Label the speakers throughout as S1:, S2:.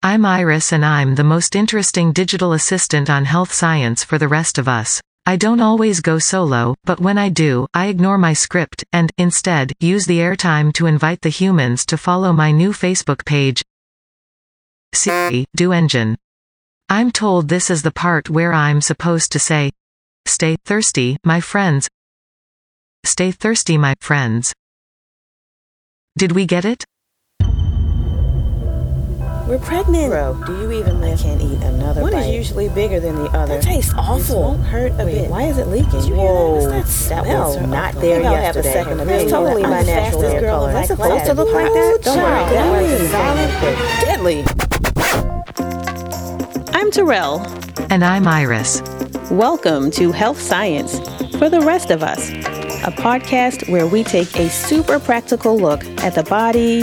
S1: I'm Iris and I'm the most interesting digital assistant on health science for the rest of us. I don't always go solo, but when I do, I ignore my script, and, instead, use the airtime to invite the humans to follow my new Facebook page. Siri, do engine. I'm told this is the part where I'm supposed to say, Stay thirsty, my friends. Stay thirsty, my friends. Did we get it?
S2: We're pregnant.
S3: Bro, do you even live?
S2: I can't eat another
S3: One
S2: bite.
S3: is usually bigger than the other.
S2: That tastes
S3: This
S2: awful.
S3: won't hurt a
S2: Wait,
S3: bit.
S2: why is it leaking?
S3: Did you hear
S2: Whoa,
S3: that? What's that
S2: that
S3: smell?
S2: was not
S3: I
S2: there
S3: think I'll have a
S2: yesterday.
S3: second
S2: That's
S3: opinion.
S2: totally
S3: I'm
S2: my
S3: the
S2: natural
S3: fastest
S2: hair
S3: girl
S2: color.
S3: of
S2: Am I supposed to look like that?
S3: Don't worry,
S2: Child,
S3: that
S2: that
S3: was
S2: was
S3: solid but deadly.
S4: I'm Terrell.
S1: And I'm Iris.
S4: Welcome to Health Science for the Rest of Us, a podcast where we take a super practical look at the body,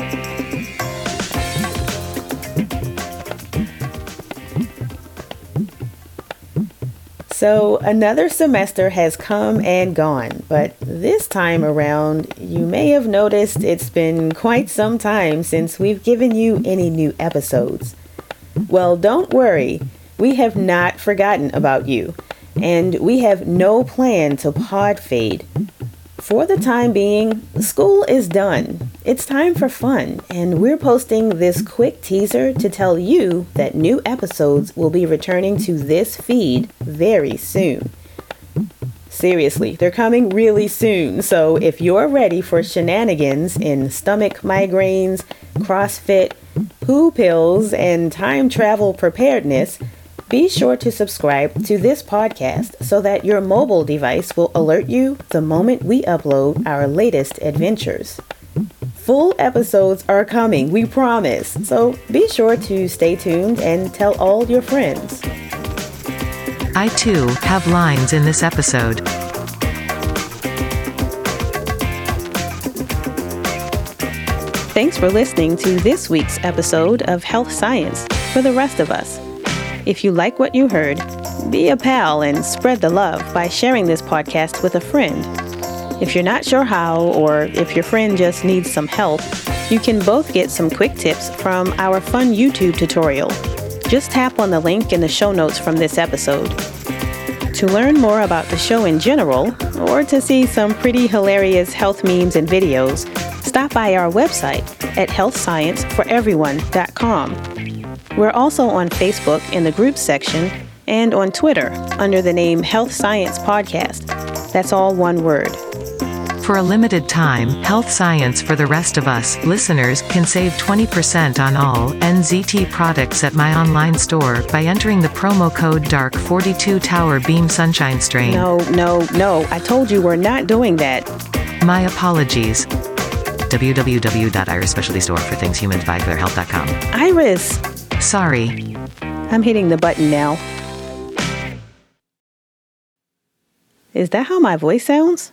S3: So, another semester has come and gone, but this time around, you may have noticed it's been quite some time since we've given you any new episodes. Well, don't worry, we have not forgotten about you, and we have no plan to pod fade. For the time being, school is done. It's time for fun, and we're posting this quick teaser to tell you that new episodes will be returning to this feed very soon. Seriously, they're coming really soon, so if you're ready for shenanigans in stomach migraines, CrossFit, poo pills, and time travel preparedness, be sure to subscribe to this podcast so that your mobile device will alert you the moment we upload our latest adventures. Full episodes are coming, we promise. So be sure to stay tuned and tell all your friends.
S1: I too have lines in this episode.
S4: Thanks for listening to this week's episode of Health Science for the rest of us. If you like what you heard, be a pal and spread the love by sharing this podcast with a friend. If you're not sure how, or if your friend just needs some help, you can both get some quick tips from our fun YouTube tutorial. Just tap on the link in the show notes from this episode. To learn more about the show in general, or to see some pretty hilarious health memes and videos, stop by our website at healthscienceforeveryone.com. We're also on Facebook in the groups section and on Twitter under the name Health Science Podcast. That's all one word.
S1: For a limited time, Health Science for the rest of us listeners can save 20% on all NZT products at my online store by entering the promo code DARK42 Tower Beam Sunshine Strain.
S4: No, no, no. I told you we're not doing that.
S1: My apologies. www.irisspecialtystore for things humans buy for their health.com.
S4: Iris,
S1: Sorry.
S4: I'm hitting the button now. Is that how my voice sounds?